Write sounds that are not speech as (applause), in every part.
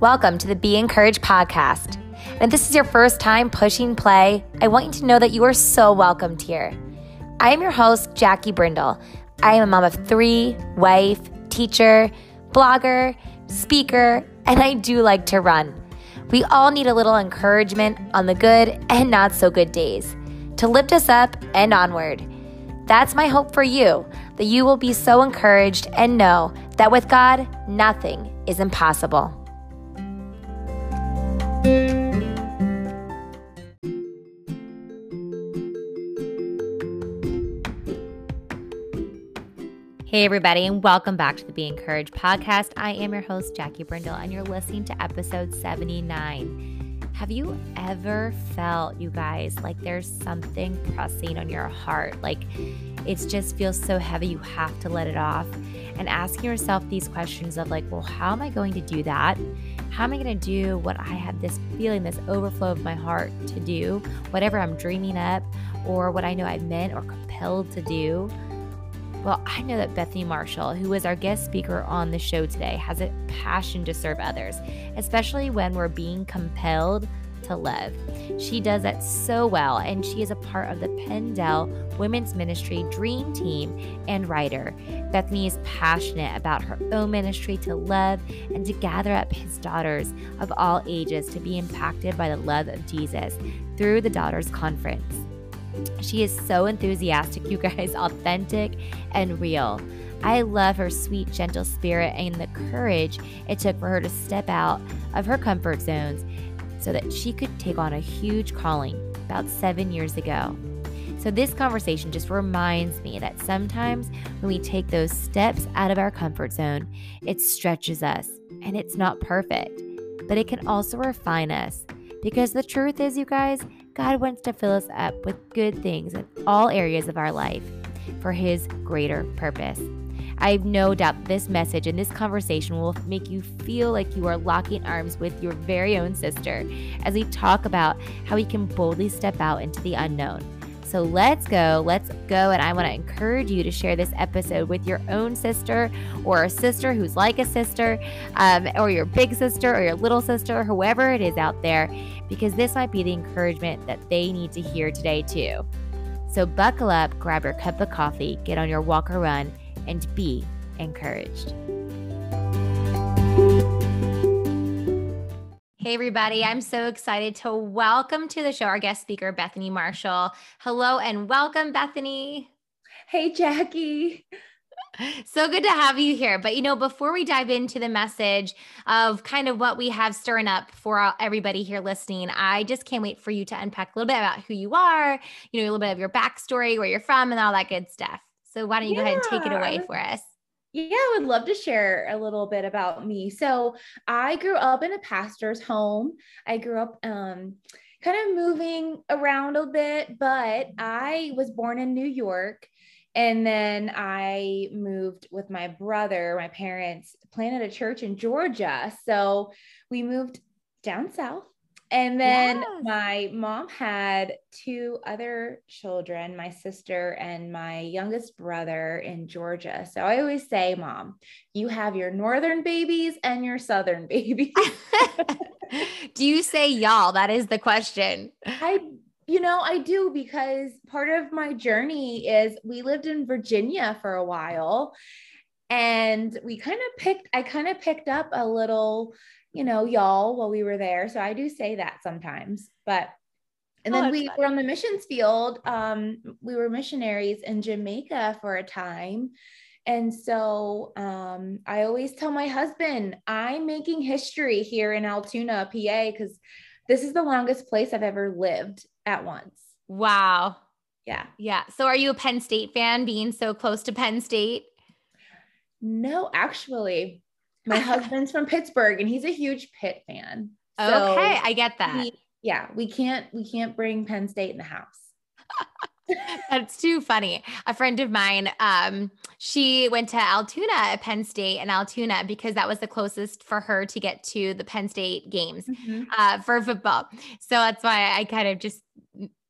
Welcome to the Be Encouraged podcast. And if this is your first time pushing play, I want you to know that you are so welcomed here. I am your host, Jackie Brindle. I am a mom of three, wife, teacher, blogger, speaker, and I do like to run. We all need a little encouragement on the good and not so good days to lift us up and onward. That's my hope for you, that you will be so encouraged and know that with God, nothing is impossible. Hey, everybody, and welcome back to the Be Encouraged podcast. I am your host, Jackie Brindle, and you're listening to episode 79. Have you ever felt, you guys, like there's something pressing on your heart? Like it just feels so heavy, you have to let it off. And asking yourself these questions of, like, well, how am I going to do that? How am I going to do what I have this feeling, this overflow of my heart to do, whatever I'm dreaming up, or what I know I'm meant or compelled to do? Well, I know that Bethany Marshall, who is our guest speaker on the show today, has a passion to serve others, especially when we're being compelled to love. She does that so well, and she is a part of the PennDel Women's Ministry Dream Team and writer. Bethany is passionate about her own ministry to love and to gather up his daughters of all ages to be impacted by the love of Jesus through the Daughters Conference. She is so enthusiastic, you guys, (laughs) authentic and real. I love her sweet, gentle spirit and the courage it took for her to step out of her comfort zones so that she could take on a huge calling about seven years ago. So, this conversation just reminds me that sometimes when we take those steps out of our comfort zone, it stretches us and it's not perfect, but it can also refine us. Because the truth is, you guys, God wants to fill us up with good things in all areas of our life for His greater purpose. I have no doubt this message and this conversation will make you feel like you are locking arms with your very own sister as we talk about how we can boldly step out into the unknown. So let's go, let's go. And I want to encourage you to share this episode with your own sister or a sister who's like a sister, um, or your big sister or your little sister, whoever it is out there, because this might be the encouragement that they need to hear today, too. So buckle up, grab your cup of coffee, get on your walk or run, and be encouraged. Hey, everybody. I'm so excited to welcome to the show our guest speaker, Bethany Marshall. Hello and welcome, Bethany. Hey, Jackie. So good to have you here. But, you know, before we dive into the message of kind of what we have stirring up for everybody here listening, I just can't wait for you to unpack a little bit about who you are, you know, a little bit of your backstory, where you're from, and all that good stuff. So, why don't you yeah. go ahead and take it away for us? Yeah, I would love to share a little bit about me. So, I grew up in a pastor's home. I grew up um, kind of moving around a bit, but I was born in New York. And then I moved with my brother. My parents planted a church in Georgia. So, we moved down south and then yes. my mom had two other children, my sister and my youngest brother in Georgia. So I always say, Mom, you have your northern babies and your southern (laughs) babies. (laughs) do you say y'all? That is the question. I you know, I do because part of my journey is we lived in Virginia for a while and we kind of picked I kind of picked up a little you know, y'all while we were there. So I do say that sometimes. But and then oh, we funny. were on the missions field. Um, we were missionaries in Jamaica for a time. And so um, I always tell my husband, I'm making history here in Altoona, PA, because this is the longest place I've ever lived at once. Wow. Yeah. Yeah. So are you a Penn State fan being so close to Penn State? No, actually, my (laughs) husband's from Pittsburgh and he's a huge Pitt fan. So okay, I get that. We, yeah, we can't we can't bring Penn State in the house. (laughs) That's too funny. A friend of mine, um, she went to Altoona at Penn State and Altoona because that was the closest for her to get to the Penn State games mm-hmm. uh, for football. So that's why I kind of just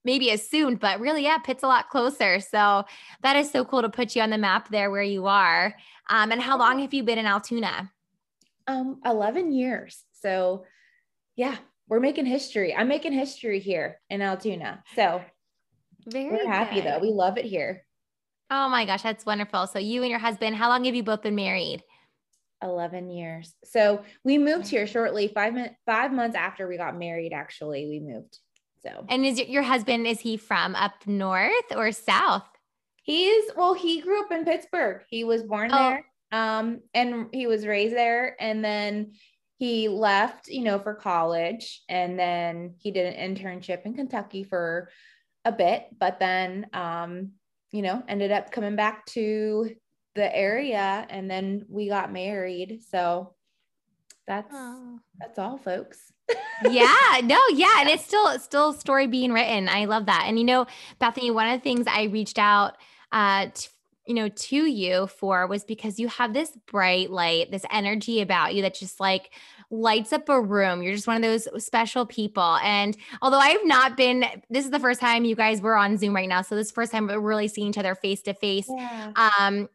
maybe assumed, but really, yeah, Pitt's a lot closer. So that is so cool to put you on the map there where you are. Um, and how long have you been in Altoona? Um, 11 years. So, yeah, we're making history. I'm making history here in Altoona. So, very we're happy good. though. We love it here. Oh my gosh, that's wonderful. So, you and your husband, how long have you both been married? 11 years. So, we moved here shortly, five, five months after we got married, actually, we moved. So, and is your husband, is he from up north or south? He's, well, he grew up in Pittsburgh. He was born oh. there um, and he was raised there. And then he left, you know, for college. And then he did an internship in Kentucky for a bit, but then, um, you know, ended up coming back to the area and then we got married. So that's oh. that's all folks. (laughs) yeah, no, yeah. And it's still it's still story being written. I love that. And you know, Bethany, one of the things I reached out uh to, you know to you for was because you have this bright light this energy about you that just like lights up a room. You're just one of those special people. And although i have not been this is the first time you guys were on zoom right now so this first time we're really seeing each other face to face. Um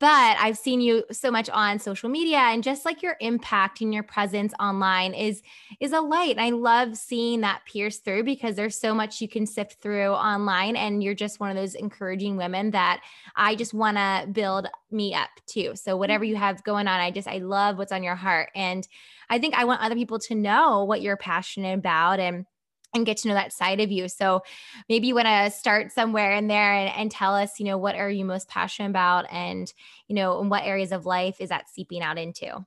but I've seen you so much on social media and just like your impact and your presence online is is a light. I love seeing that pierce through because there's so much you can sift through online and you're just one of those encouraging women that I just want to build me up too. So whatever you have going on, I just I love what's on your heart and I think I want other people to know what you're passionate about and and get to know that side of you. So maybe you want to start somewhere in there and, and, tell us, you know, what are you most passionate about and, you know, in what areas of life is that seeping out into?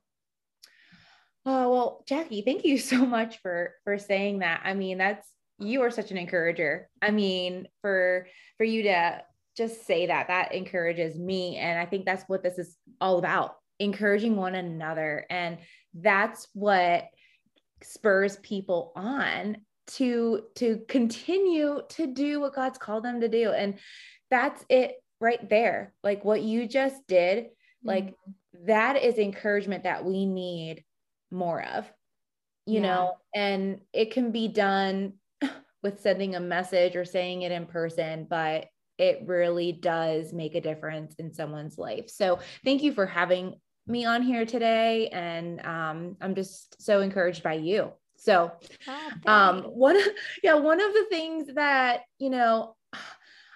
Oh, well, Jackie, thank you (laughs) so much for, for saying that. I mean, that's, you are such an encourager. I mean, for, for you to just say that, that encourages me. And I think that's what this is all about, encouraging one another. And that's what spurs people on to to continue to do what God's called them to do. And that's it right there. Like what you just did like mm-hmm. that is encouragement that we need more of you yeah. know? And it can be done (laughs) with sending a message or saying it in person but it really does make a difference in someone's life. So thank you for having me on here today. And um, i'm just so encouraged by you so, oh, um, one, yeah, one of the things that, you know,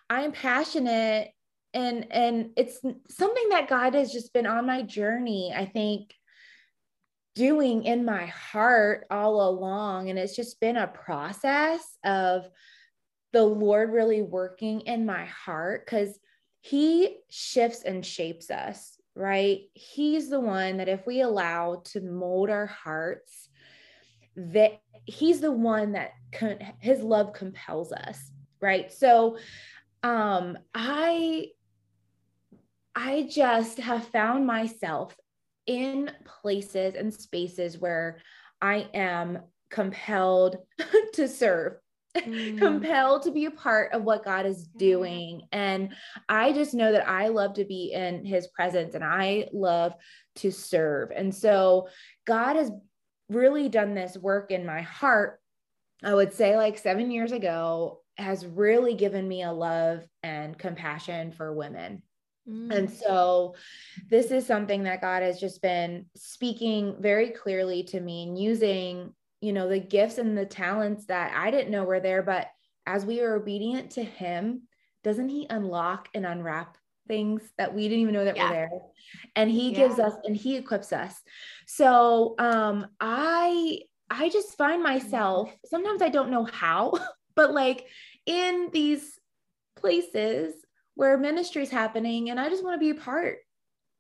I'm passionate and, and it's something that God has just been on my journey, I think, doing in my heart all along. And it's just been a process of the Lord really working in my heart because He shifts and shapes us, right? He's the one that if we allow to mold our hearts, that he's the one that con- his love compels us right so um i i just have found myself in places and spaces where i am compelled (laughs) to serve mm. compelled to be a part of what God is doing. And I just know that I love to be in his presence and I love to serve. And so God has really done this work in my heart, I would say like seven years ago, has really given me a love and compassion for women. Mm. And so, this is something that God has just been speaking very clearly to me and using, you know, the gifts and the talents that I didn't know were there. But as we are obedient to Him, doesn't He unlock and unwrap things that we didn't even know that yeah. were there. And he yeah. gives us and he equips us. So um i i just find myself sometimes i don't know how (laughs) but like in these places where ministry is happening and i just want to be a part.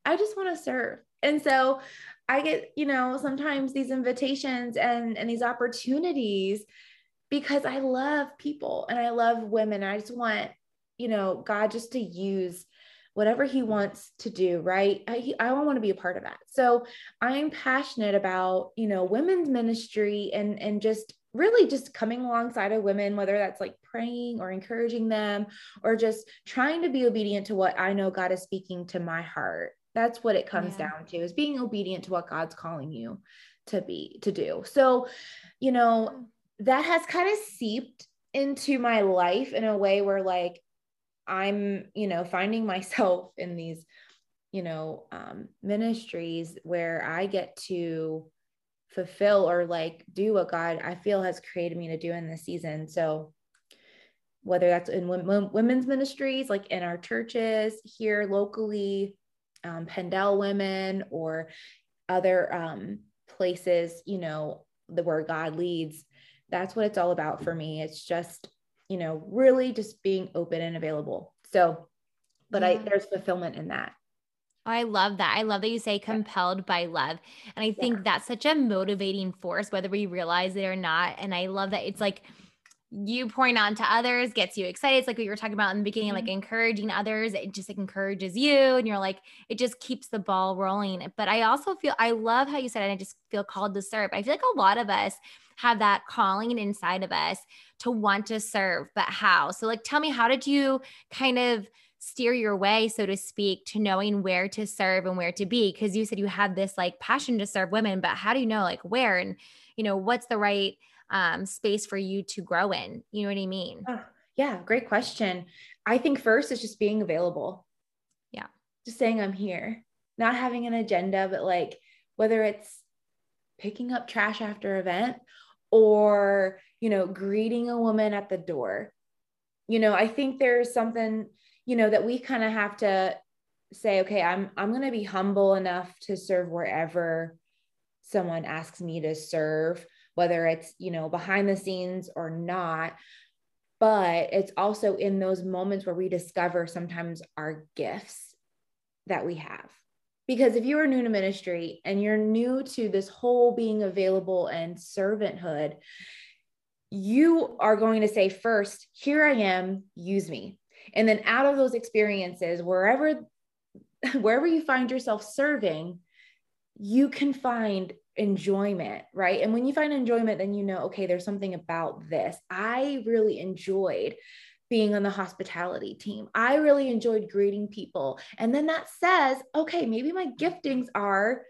I just want to serve. And so i get you know sometimes these invitations and and these opportunities because i love people and i love women. I just want you know god just to use whatever he wants to do right? I, I want to be a part of that. So i'm passionate about you know women's ministry and and just really just coming alongside of women whether that's like praying or encouraging them or just trying to be obedient to what i know god is speaking to my heart. That's what it comes yeah. down to is being obedient to what god's calling you to be to do. So you know that has kind of seeped into my life in a way where like I'm, you know, finding myself (laughs) in these, you know, um, ministries where I get to fulfill or like do what God I feel has created me to do in this season. So whether that's in women's ministries, like in our churches here locally, um, PennDel women or other um, places, you know, the where God leads, that's what it's all about for me. It's just, you know, really just being open and available. So, but yeah. I there's fulfillment in that. Oh, I love that. I love that you say compelled by love. And I think yeah. that's such a motivating force, whether we realize it or not. And I love that it's like you pouring on to others gets you excited. It's like what you were talking about in the beginning, mm-hmm. like encouraging others. It just like encourages you. And you're like, it just keeps the ball rolling. But I also feel, I love how you said it. I just feel called to serve. I feel like a lot of us have that calling inside of us to want to serve, but how? So, like, tell me, how did you kind of, steer your way, so to speak, to knowing where to serve and where to be? Because you said you had this like passion to serve women, but how do you know like where and you know what's the right um, space for you to grow in? You know what I mean? Oh, yeah, great question. I think first is just being available. Yeah, just saying I'm here, not having an agenda, but like whether it's picking up trash after event or you know greeting a woman at the door you know i think there's something you know that we kind of have to say okay i'm i'm going to be humble enough to serve wherever someone asks me to serve whether it's you know behind the scenes or not. But it's also in those moments where we discover sometimes our gifts that we have. Because if you are new to ministry and you're new to this whole being available and servanthood you are going to say first here i am use me. And then out of those experiences wherever (laughs) wherever you find yourself serving you can find enjoyment right and when you find enjoyment then you know okay there's something about this i really enjoyed being on the hospitality team. I really enjoyed greeting people. And then that says, okay, maybe my giftings are,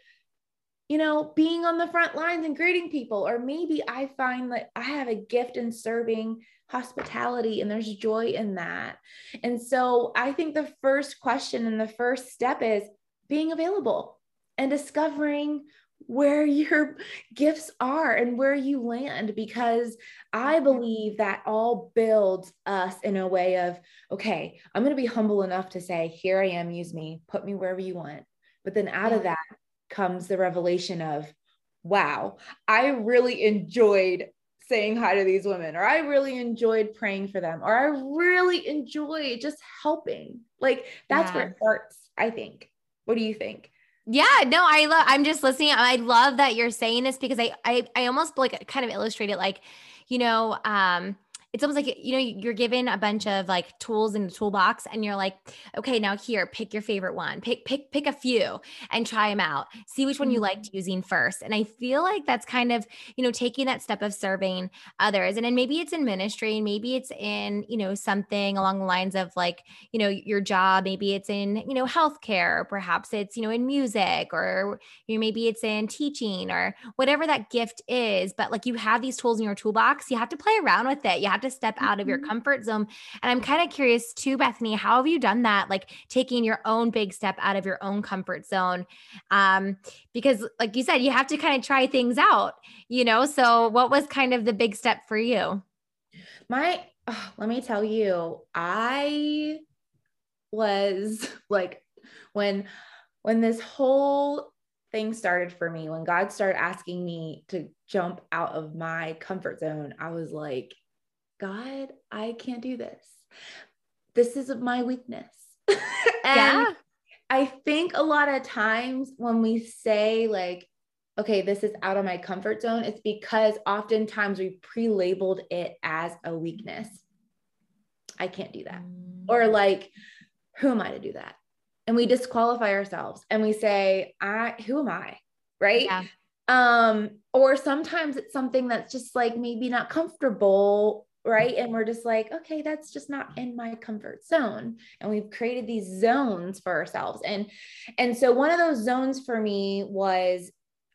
you know, being on the front lines and greeting people. Or maybe I find that I have a gift in serving hospitality and there's joy in that. And so I think the first question and the first step is being available and discovering where your gifts are and where you land because I believe that all builds us in a way of, okay, I'm going to be humble enough to say, here I am, use me, put me wherever you want. But then out of that comes the revelation of, wow, I really enjoyed saying hi to these women, or I really enjoyed praying for them, or I really enjoy just helping. Like that's yeah. where it starts, I think. What do you think? Yeah, no, I love I'm just listening. I love that you're saying this because I I I almost like kind of illustrate it like, you know, um it's almost like you know you're given a bunch of like tools in the toolbox and you're like okay now here pick your favorite one. Pick pick pick a few and try them out. See which one you liked mm-hmm. using first. And i feel like that's kind of you know taking that step of serving others. And then maybe it's in ministry. And maybe it's in you know something along the lines of like you know your job. Maybe it's in you know healthcare. Or perhaps it's you know in music or you know maybe it's in teaching or whatever that gift is. But like you have these tools in your toolbox. You have to play around with it. You have to step out of your mm-hmm. comfort zone. And I'm kind of curious too, Bethany, how have you done that? Like taking your own big step out of your own comfort zone. Um, because like you said, you have to kind of try things out, you know? So what was kind of the big step for you? My, oh, let me tell you, I was (laughs) like, when, when this whole thing started for me, when God started asking me to jump out of my comfort zone, I was like, God, I can't do this. This is my weakness. (laughs) and yeah. I think a lot of times when we say, like, okay, this is out of my comfort zone, it's because oftentimes we pre labeled it as a weakness. I can't do that. Mm. Or like, who am I to do that? And we disqualify ourselves and we say, I, who am I? Right. Yeah. Um, or sometimes it's something that's just like maybe not comfortable right? And we're just like okay that's just not in my comfort zone. And we've created these zones for ourselves. And and so one of those zones for me was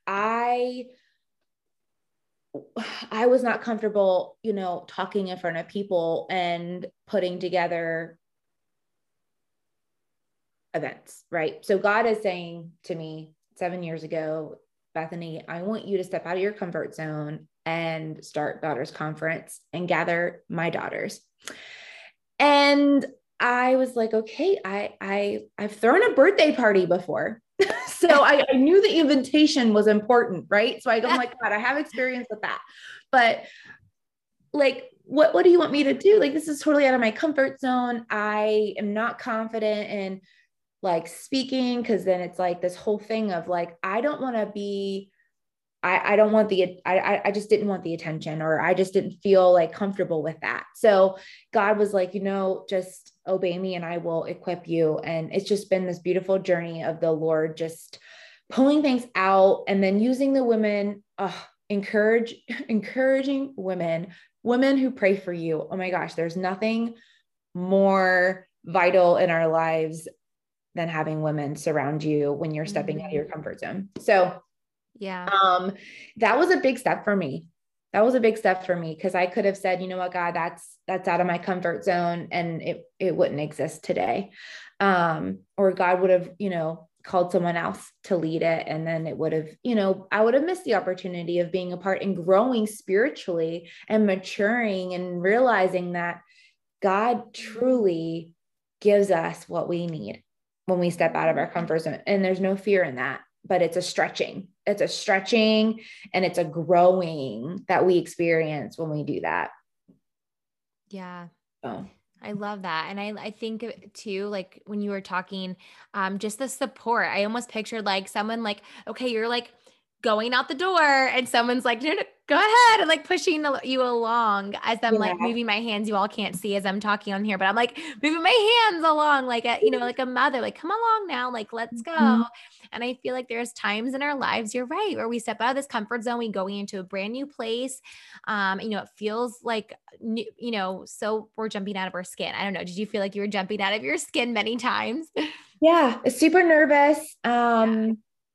i i was not comfortable you know talking in front of people and putting together events right? So god is saying to me 7 years ago Bethany, I want you to step out of your comfort zone and start daughters conference and gather my daughters. And I was like, okay, I I I've thrown a birthday party before. (laughs) so I, I, knew the invitation was important, right? So I go, oh my God, I have experience with that. But like, what what do you want me to do? Like, this is totally out of my comfort zone. I am not confident in like speaking because then it's like this whole thing of like, I don't want to be I, I don't want the I I just didn't want the attention or I just didn't feel like comfortable with that. So God was like, you know, just obey me and I will equip you. And it's just been this beautiful journey of the Lord just pulling things out and then using the women, uh, encourage (laughs) encouraging women, women who pray for you. Oh my gosh, there's nothing more vital in our lives than having women surround you when you're stepping mm-hmm. out of your comfort zone. So yeah. Um, that was a big step for me. That was a big step for me because I could have said, you know what, God, that's that's out of my comfort zone and it it wouldn't exist today. Um, or God would have, you know, called someone else to lead it and then it would have you know i would have missed the opportunity of being a part and growing spiritually and maturing and realizing that god truly gives us what we need when we step out of our comfort zone and there's no fear in that but it's a stretching. It's a stretching and it's a growing that we experience when we do that. Yeah. Oh. I love that. And I, I think too, like when you were talking, um, just the support, I almost pictured like someone like, okay, you're like going out the door and someone's like, no, no, go ahead and like pushing you along as I'm yeah. like moving my hands. You all can't see as I'm talking on here, but I'm like moving my hands along like a, you know, like a mother, like come along now, like let's go. Mm-hmm. And I feel like there's times in our lives, you're right, where we step out of this comfort zone, we going into a brand new place. Um, you know, it feels like, new, you know, so we're jumping out of our skin. I don't know. Did you feel like you were jumping out of your skin many times? Yeah, super nervous. (laughs) Um, yeah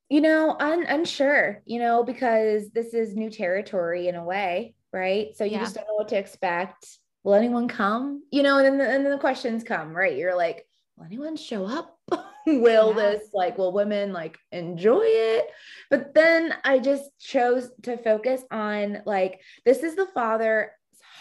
you know, un- unsure, you know, because this is new territory in a way, right? So you yeah. just don't know what to expect. Will anyone come? You know, and then, the, and then the questions come, right? You're like, will anyone show up? (laughs) will yeah. this like will women like enjoy it but then i just chose to focus on like this is the father's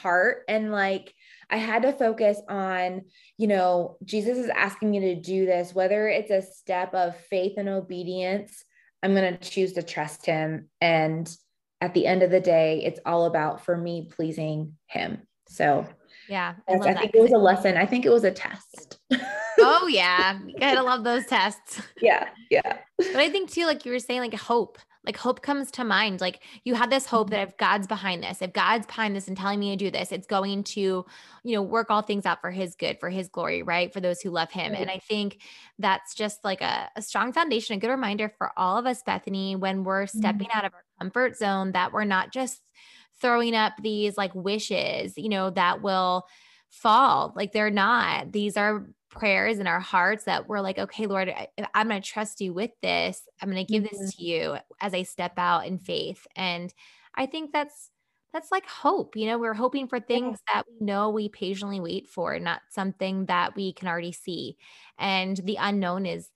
heart and like I had to focus on, you know, Jesus is asking me to do this, whether it's a step of faith and obedience I'm going to choose to trust him. And at the end of the day, it's all about for me pleasing him. So, yeah, I, I think it was a lesson. I think it was a test. (laughs) oh, yeah. You gotta love those tests. Yeah. Yeah. But I think too, like you were saying, like hope like hope comes to mind like you have this hope that mm-hmm. if god's behind this if god's behind this and telling me to do this it's going to you know work all things out for his good for his glory right for those who love him right. and i think that's just like a, a, strong foundation a good reminder for all of us bethany when we're stepping mm-hmm. out of our comfort zone that we're not just throwing up these like wishes you know that will fall like they're not these are prayers in our hearts that we're like, okay, Lord, I, am going to trust you with this. I'm going to give mm-hmm. this to you as I step out in faith. And I think that's that's like hope. You know, we're hoping for things yeah. that we know we patiently wait for, not something that we can already see. And the unknown is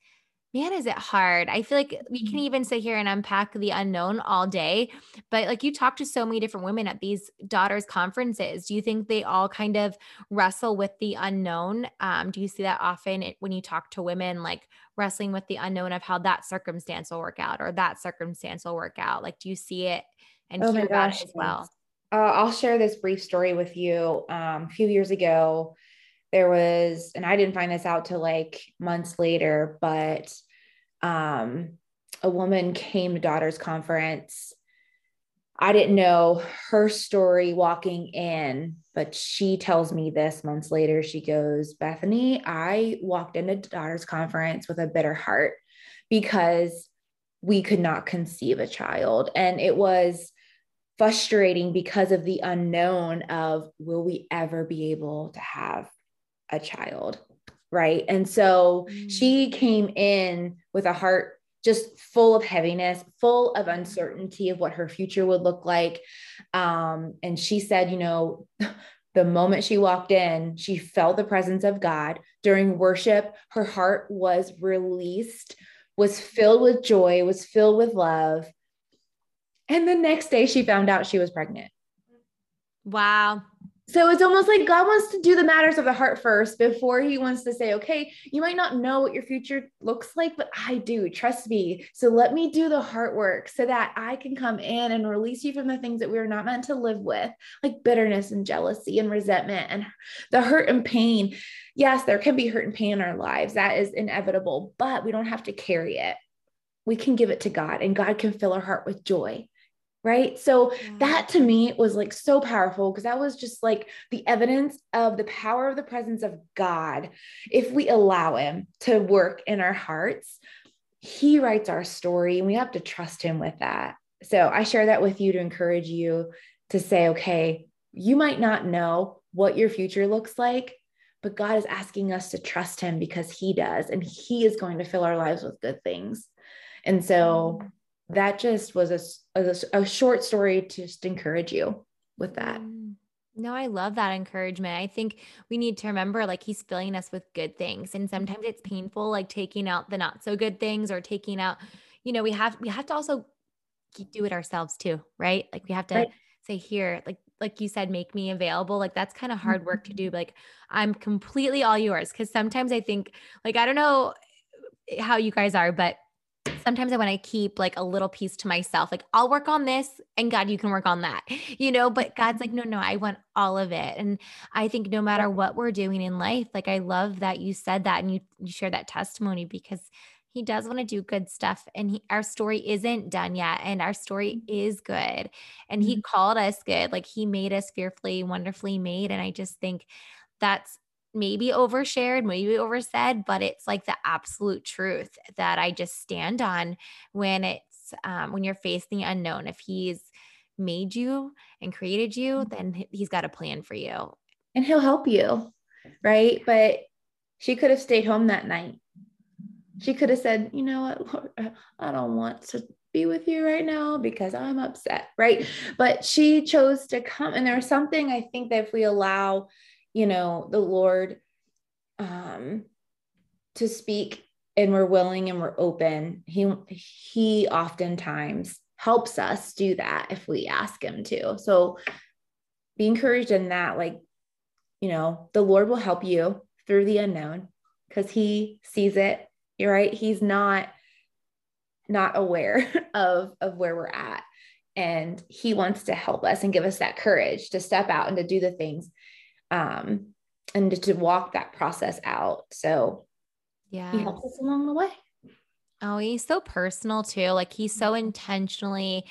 man, is it hard? I feel like we can mm-hmm. even sit here and unpack the unknown all day. But like you talk to so many different women at these daughters conferences. Do you think they all kind of wrestle with the unknown? Um, do you see that often when you talk to women, like wrestling with the unknown of how that circumstance will work out or that circumstance will work out? Like, do you see it and oh hear about it as well? Uh, I'll share this brief story with you. Um, a few years ago, there was and i didn't find this out till like months later but um a woman came to daughters conference. I didn't know her story walking in but she tells me this months later. She goes bethany i walked into daughters conference with a bitter heart because we could not conceive a child. And it was frustrating because of the unknown of will we ever be able to have a child right and so mm. she came in with a heart just full of heaviness full of uncertainty of what her future would look like um, and she said you know (laughs) the moment she walked in she felt the presence of god during worship her heart was released was filled with joy was filled with love And the next day she found out she was pregnant. Wow. So it's almost like God wants to do the matters of the heart first before he wants to say, okay, you might not know what your future looks like, but I do. Trust me. So let me do the heart work so that I can come in and release you from the things that we are not meant to live with, like bitterness and jealousy and resentment and the hurt and pain. Yes, there can be hurt and pain in our lives. That is inevitable, but we don't have to carry it. We can give it to God and God can fill our heart with joy right? So yeah. that to me was like so powerful because that was just like the evidence of the power of the presence of god. If we allow him to work in our hearts he writes our story and we have to trust him with that. So i share that with you to encourage you to say okay you might not know what your future looks like but god is asking us to trust him because he does and he is going to fill our lives with good things. And so mm that just was a, a, a short story to just encourage you with that. Mm. No, I love that encouragement. I think we need to remember like he's filling us with good things. And sometimes it's painful, like taking out the not so good things or taking out, you know, we have we have to also do it ourselves too, right? Like we have to right. say here, like like you said, make me available. Like that's kind of hard work to do. Like I'm completely all yours. Cause sometimes I think, like, I don't know how you guys are, but sometimes I want to keep like a little piece to myself. Like, I'll work on this and God, you can work on that, (laughs) you know? But God's like, no, no, I want all of it. And I think no matter what we're doing in life, like, I love that you said that and you, you share that testimony because he does want to do good stuff and he, our story isn't done yet and our story mm-hmm. is good and he mm-hmm. called us good like he made us fearfully wonderfully made and i just think that's maybe overshared, maybe oversaid, but it's like the absolute truth that I just stand on when it's um, when you're facing the unknown. If he's made you and created you, mm-hmm. then he's got a plan for you. And he'll help you, right? But she could have stayed home that night. She could have said, you know what, Lord, I don't want to be with you right now because I'm upset, right? But she chose to come. And there's something I think that if we allow you know, the Lord um, to speak and we're willing and we're open, he he oftentimes helps us do that if we ask him to. So be encouraged in that like you know, the Lord will help you through the unknown because he sees it. You're right. He's not not aware (laughs) of of where we're at and he wants to help us and give us that courage to step out and to do the things um, and to, to walk that process out. So yeah, he helps us along the way. Oh, he's so personal too. Like he's so intentionally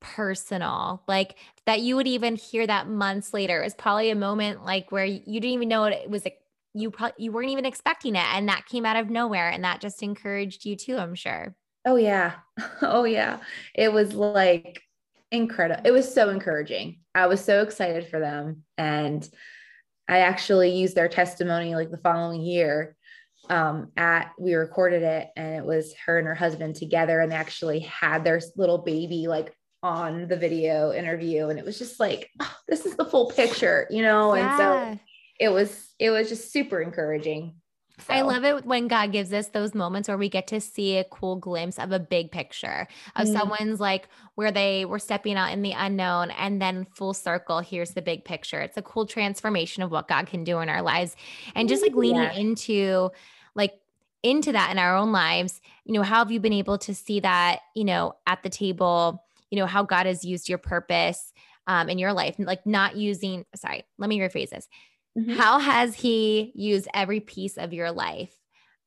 personal. Like that you would even hear that months later is probably a moment like where you didn't even know it was like you probably you weren't even expecting it and that came out of nowhere and that just encouraged you too, I'm sure. Oh yeah. (laughs) Oh yeah. It was like incredible. It was so encouraging. I was so excited for them and I actually used their testimony like the following year. Um, at we recorded it and it was her and her husband together, and they actually had their little baby like on the video interview, and it was just like, oh, this is the full picture, you know. Yeah. And so it was it was just super encouraging. So. I love it when God gives us those moments where we get to see a cool glimpse of a big picture of mm someone's like where they were stepping out in the unknown and then full circle, here's the big picture. It's a cool transformation of what God can do in our lives. And just like leaning yeah. into like into that in our own lives, you know, how have you been able to see that, you know, at the table, you know, how God has used your purpose um, in your life, like not using, sorry, let me rephrase this Mm-hmm. How has he used every piece of your life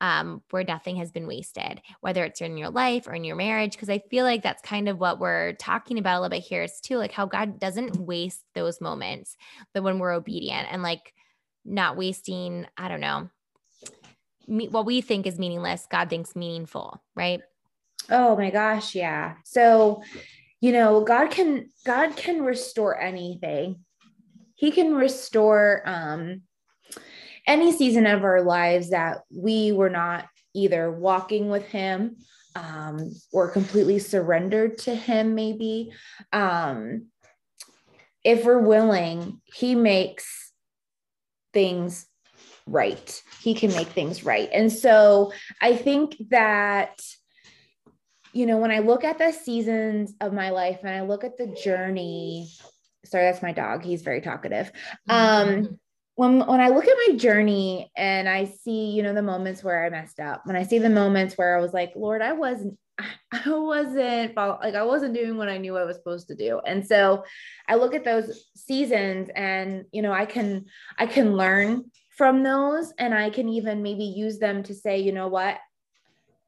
um, where nothing has been wasted, whether it's in your life or in your marriage? Because I feel like that's kind of what we're talking about a little bit here is too, like how God doesn't waste those moments, but when we're obedient and like not wasting, I don't know, me, what we think is meaningless, God thinks meaningful, right? Oh my gosh, yeah. So, you know, God can God can restore anything he can restore um, any season of our lives that we were not either walking with him um, or completely surrendered to him maybe. Um, if we're willing he makes things right. He can make things right. And so i think that you know, when I look at the seasons of my life and I look at the journey, sorry, that's my dog. He's very talkative. Um, mm-hmm. when when I look at my journey and I see, you know, the moments where I messed up, when I see the moments where I was like, Lord, I wasn't (laughs) I wasn't like I wasn't doing what I knew I was supposed to do. And so I look at those seasons and you know I can I can learn from those and I can even maybe use them to say, you know what?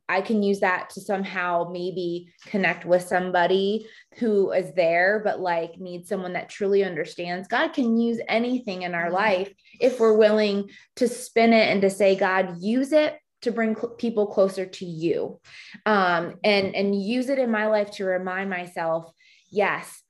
I can use that to somehow maybe connect with somebody who is there, but like needs someone that truly understands. God can use anything in our mm-hmm. life if we're willing to spin it and to say, God, use it to bring cl- people closer to you um, and and use it in my life to remind myself yes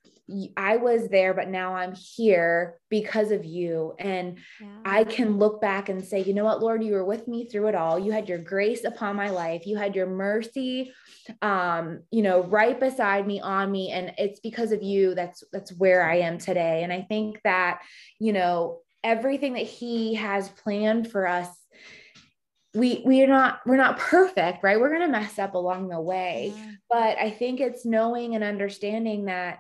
I was there, but now I'm here because of you. And yeah. I can look back and say, you know what, Lord, you were with me through it all. You had your grace upon my life. You had your mercy, um, you know, right beside me, on me. And it's because of you that's that's where I am today. And I think that, you know, everything that He has planned for us we we're not we're not perfect right we're going to mess up along the way yeah. but i think it's knowing and understanding that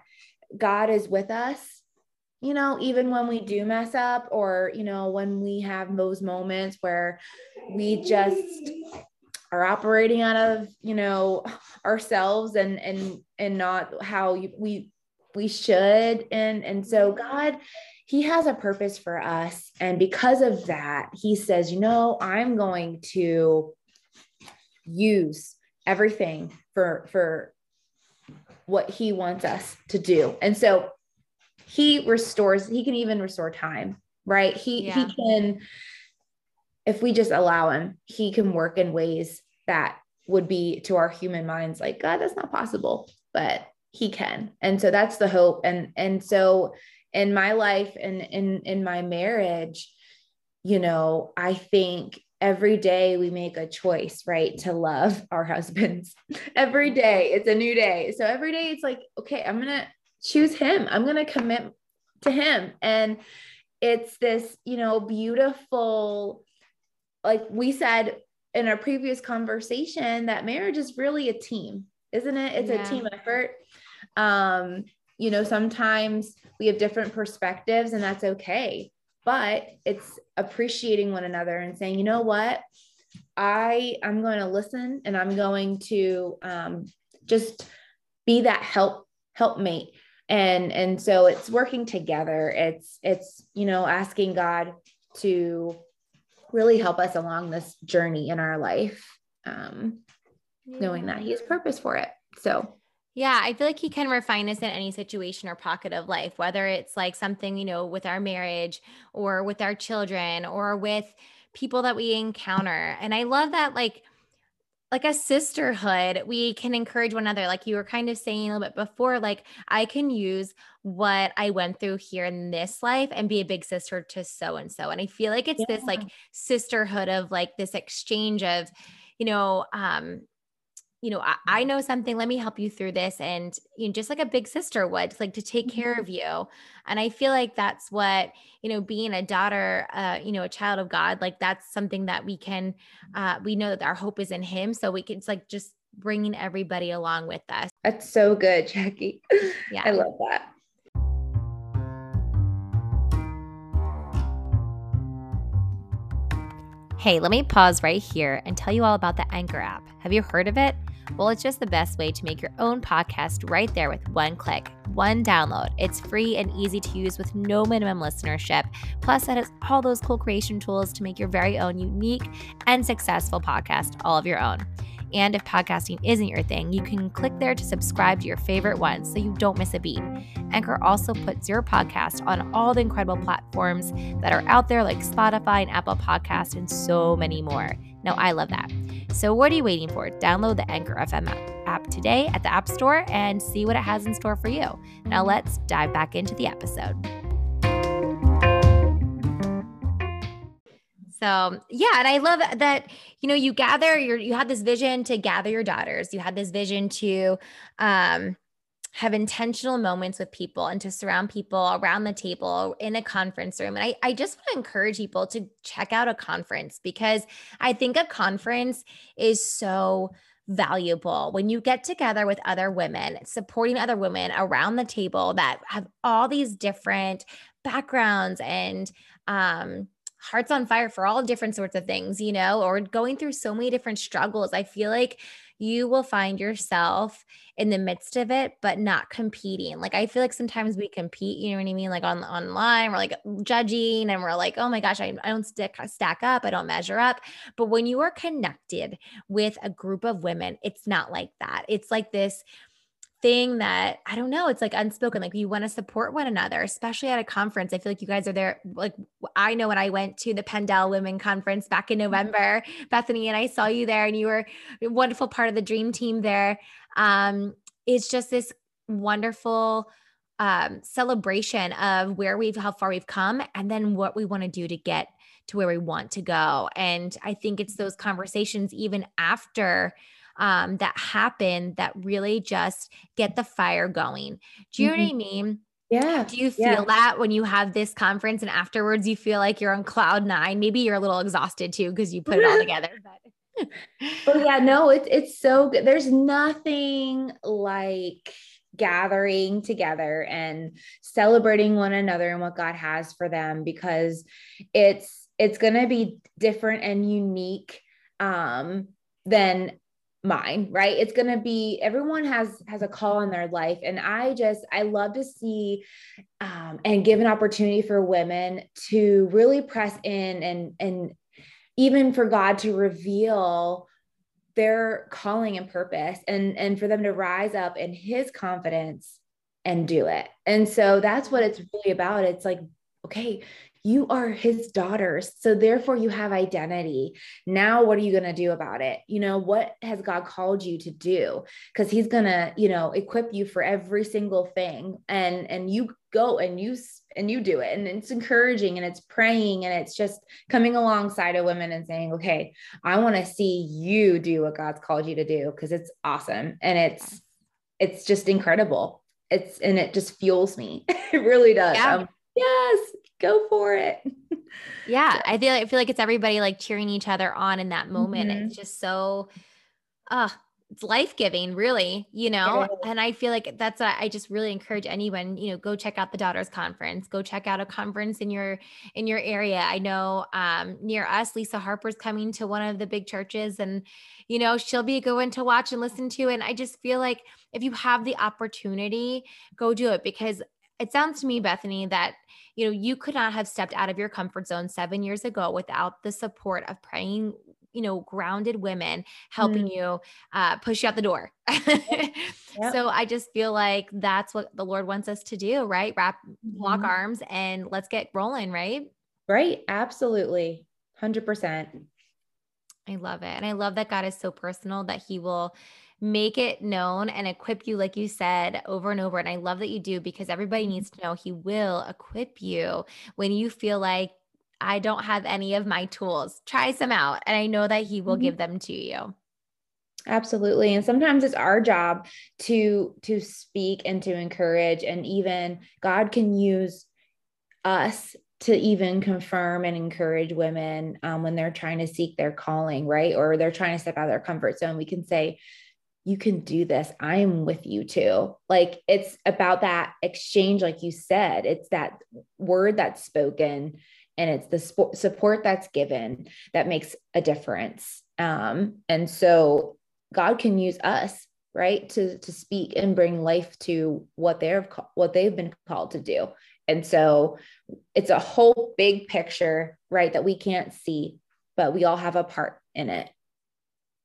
God is with us, you know, even when we do mess up or, you know, when we have those moments where we just are operating out of, you know, ourselves and, and, and not how we, we should. And, and so God, he has a purpose for us. And because of that, he says, you know, I'm going to use everything for, for what he wants us to do. And so he restores, he can even restore time, right? He yeah. he can if we just allow him, he can work in ways that would be to our human minds like god that's not possible but he can and so that's the hope and and so in my life and in in my marriage you know i think every day we make a choice, right, to love our husbands. (laughs) every day it's a new day. So every day it's like, okay, I'm going to choose him. I'm going to commit to him. And it's this, you know, beautiful, like we said in our previous conversation, that marriage is really a team, isn't it? It's yeah. a team effort. Um, you know, sometimes we have different perspectives and that's okay but it's appreciating one another and saying, you know what, I I'm going to listen and I'm going to um, just be that help helpmate. And and so it's working together. It's it's you know asking god to really help us along this journey in our life um knowing that he has purpose for it. So yeah, I feel like he can refine us in any situation or pocket of life, whether it's like something, you know, with our marriage or with our children or with people that we encounter. And I love that, like, like a sisterhood, we can encourage one another. Like you were kind of saying a little bit before, like I can use what I went through here in this life and be a big sister to so and so. And I feel like it's yeah. this like sisterhood of like this exchange of, you know, um, you know, I, I, know something, let me help you through this. And, you know, just like a big sister would, like to take care mm-hmm. of you. And I feel like that's what, you know, being a daughter, uh, you know, a child of God, like that's something that we can, uh, we know that our hope is in Him. So we can, it's like just bringing everybody along with us. That's so good, Jackie. (laughs) Yeah. I love that. Hey, let me pause right here and tell you all about the Anchor app. Have you heard of it? Well, it's just the best way to make your own podcast right there with one click, one download. It's free and easy to use with no minimum listenership. Plus, it has all those cool creation tools to make your very own unique and successful podcast all of your own. And if podcasting isn't your thing, you can click there to subscribe to your favorite ones so you don't miss a beat. Anchor also puts your podcast on all the incredible platforms that are out there like Spotify and Apple Podcast and so many more. Now, I love that. So, what are you waiting for? Download the Anchor FM app today at the App Store and see what it has in store for you. Now, let's dive back into the episode. So yeah, and I love that you know you gather your you had this vision to gather your daughters. You had this vision to um, have intentional moments with people and to surround people around the table in a conference room. And I, I just want to encourage people to check out a conference because I think a conference is so valuable when you get together with other women, supporting other women around the table that have all these different backgrounds and um, hearts on fire for all different sorts of things, you know, or going through so many different struggles. I feel like you will find yourself in the midst of it, but not competing. Like I feel like sometimes we compete, you know what I mean? Like on online, we're like judging and we're like, oh my gosh, I, I don't stick stack up, I don't measure up. But when you are connected with a group of women, it's not like that. It's like this thing that I don't know, it's like unspoken. Like you want to support one another, especially at a conference. I feel like you guys are there. Like I know when I went to the PennDel Women Conference back in mm-hmm. November, Bethany, and I saw you there and you were a wonderful part of the dream team there. Um, it's just this wonderful um, celebration of where we've, how far we've come, and then what we want to do to get to where we want to go. And I think it's those conversations even after um, that happen that really just get the fire going. Do you mm-hmm. know what I mean? Yeah. Do you feel yeah. that when you have this conference and afterwards you feel like you're on cloud nine? Maybe you're a little exhausted too because you put it all (laughs) together. But oh yeah, no, it's it's so good. There's nothing like gathering together and celebrating one another and what God has for them because it's it's going to be different and unique um than mine right? It's going to be everyone has has a call in their life. And i just i love to see um, and give an opportunity for women to really press in and and even for god to reveal their calling and purpose and and for them to rise up in his confidence and do it. And so that's what it's really about. It's like okay you are his daughters. So therefore you have identity. Now what are you going to do about it? You know, what has God called you to do? Cuz he's going to, you know, equip you for every single thing and and you go and you and you do it and it's encouraging and it's praying and it's just coming alongside of women and saying, "Okay, I want to see you do what God's called you to do because it's awesome and it's it's just incredible." It's and it just fuels me. (laughs) it really does. Yeah. Um, yes, go for it. yeah, I feel I feel like it's everybody like cheering each other on in that moment. Mm-hmm. It's just so uh it's life-giving really you know and i feel like that's I just really encourage anyone you know go check out the daughters conference go check out a conference in your in your area i know um near us lisa harper's coming to one of the big churches and you know she'll be going to watch and listen to and i just feel like if you have the opportunity go do it because it sounds to me bethany that you know, you could not have stepped out of your comfort zone seven years ago without the support of praying you know grounded women helping mm. you uh, push you out the door yep. (laughs) Yep. so i just feel like that's what the lord wants us to do right wrap mm-hmm. lock arms and let's get rolling right right absolutely 100% i love it and i love that god is so personal that he will make it known and equip you, like you said, over and over. And I love that you do because everybody mm-hmm. needs to know He will equip you when you feel like I don't have any of my tools. Try some out. And I know that He will mm-hmm. give them to you absolutely and sometimes it's our job to to speak and to encourage and even god can use us to even confirm and encourage women um, when they're trying to seek their calling right or they're trying to step out of their comfort zone we can say you can do this. I'm with you too. Like it's about that exchange, like you said, it's that word that's spoken and it's the support that's given that makes a difference. Um, and so God can use us, right, to to speak and bring life to what they're what they've been called to do. And so it's a whole big picture, right, that we can't see, but we all have a part in it.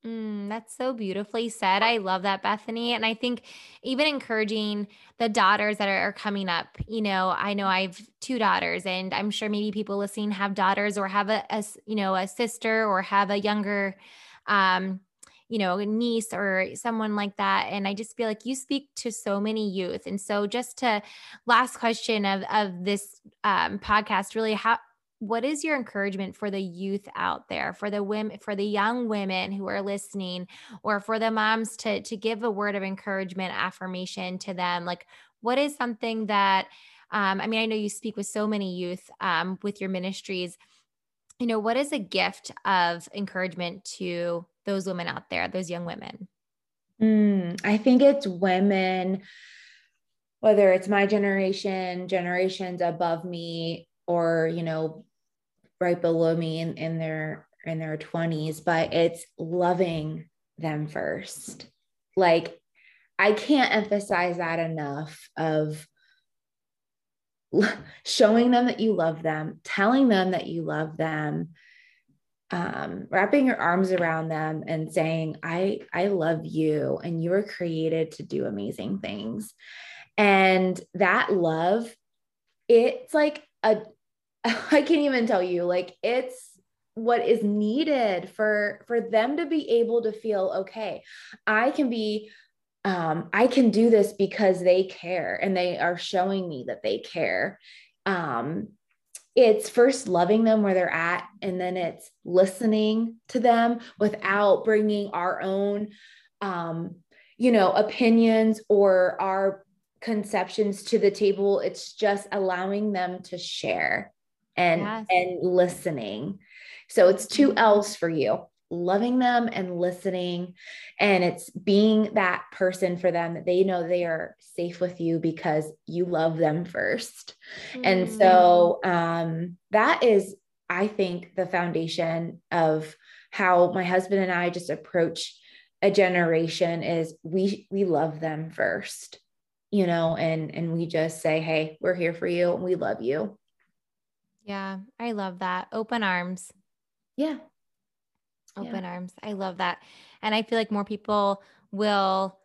Mm, that's so beautifully said. I love that, Bethany. And I think even encouraging the daughters that are, coming up, you know, I know I have two daughters, and I'm sure maybe people listening have daughters or have a, a you know, a sister or have a younger, um, you know, niece or someone like that. And I just feel like you speak to so many youth. And so, just to last question of of this um, podcast, really, how what is your encouragement for the youth out there for the women for the young women who are listening or for the moms to to give a word of encouragement affirmation to them? Like what is something that um, i mean i know you speak with so many youth um, with your ministries. You know what is a gift of encouragement to those women out there those young women? Mm, I think it's women, whether it's my generation, generations above me, or, you know, right below me in, in their in their 20s, but it's loving them first. Like I can't emphasize that enough of (laughs) showing them that you love them, telling them that you love them, um, wrapping your arms around them and saying, I, I love you and you were created to do amazing things. And that love, it's like a, (laughs) I can't even tell you, like it's what is needed for for them to be able to feel okay i can be um i can do this because they care and they are showing me that they care. Um it's first loving them where they're at and then it's listening to them without bringing our own um you know opinions or our conceptions to the table. It's just allowing them to share and yes. and listening so it's two mm-hmm. L's for you loving them and listening. And it's being that person for them that they know they are safe with you because you love them 1st mm-hmm. And so um, that is, I think, the foundation of how my husband and I just approach a generation is we we love them first you know and and we just say hey we're here for you and we love you yeah i love that open arms yeah. Open yeah. arms. I love that. And I feel like more people will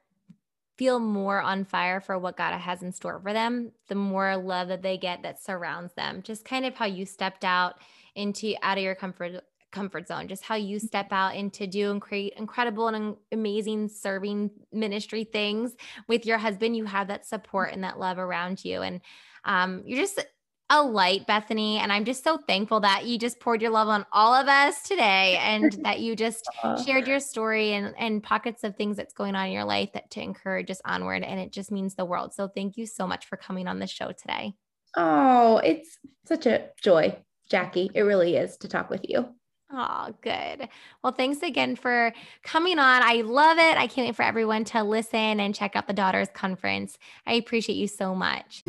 feel more on fire for what God has in store for them, the more love that they get that surrounds them. Just kind of how you stepped out into out of your comfort comfort zone, just how you mm-hmm. step out into do and create incredible and amazing serving ministry things with your husband. You have that support and that love around you. And um, you're just a light, Bethany. And I'm just so thankful that you just poured your love on all of us today and (laughs) that you just uh, shared your story and, and pockets of things that's going on in your life that to encourage us onward. And it just means the world. So thank you so much for coming on the show today. Oh, it's such a joy, Jackie. It really is to talk with you. Oh, good. Well, thanks again for coming on. I love it. I can't wait for everyone to listen and check out the Daughters Conference. I appreciate you so much.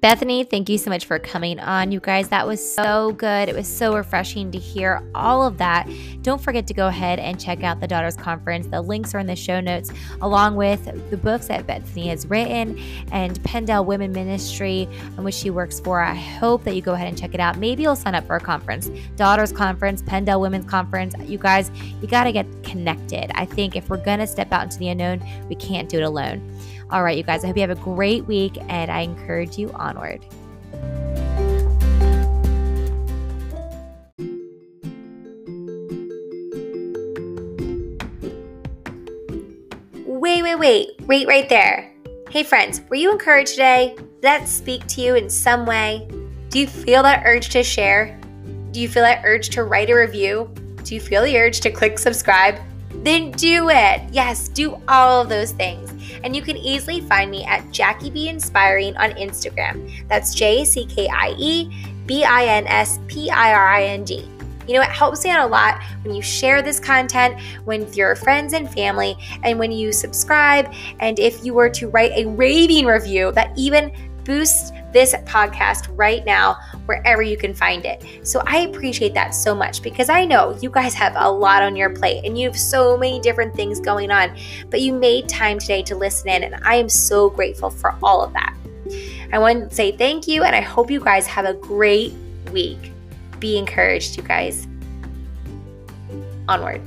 Bethany, thank you so much for coming on. You guys, that was so good. It was so refreshing to hear all of that. Don't forget to go ahead and check out the Daughters Conference. The links are in the show notes, along with the books that Bethany has written and PennDel Women Ministry, in which she works for. I hope that you go ahead and check it out. Maybe you'll sign up for a conference, Daughters Conference, PennDel Women's Conference. You guys, you got to get connected. I think if we're going to step out into the unknown, we can't do it alone. All right, you guys, I hope you have a great week and I encourage you onward. Wait, wait, wait, wait right there. Hey, friends, were you encouraged today? Did that speak to you in some way? Do you feel that urge to share? Do you feel that urge to write a review? Do you feel the urge to click subscribe? Then do it. Yes, do all of those things and you can easily find me at Jackie B Inspiring on Instagram. That's J C K I E B I N S P I R I N D. You know, it helps me out a lot when you share this content with your friends and family, and when you subscribe. And if you were to write a raving review that even boosts this podcast right now wherever you can find it. So I appreciate that so much because I know you guys have a lot on your plate and you have so many different things going on, but you made time today to listen in, and I am so grateful for all of that. I want to say thank you, and I hope you guys have a great week. Be encouraged, you guys. Onward.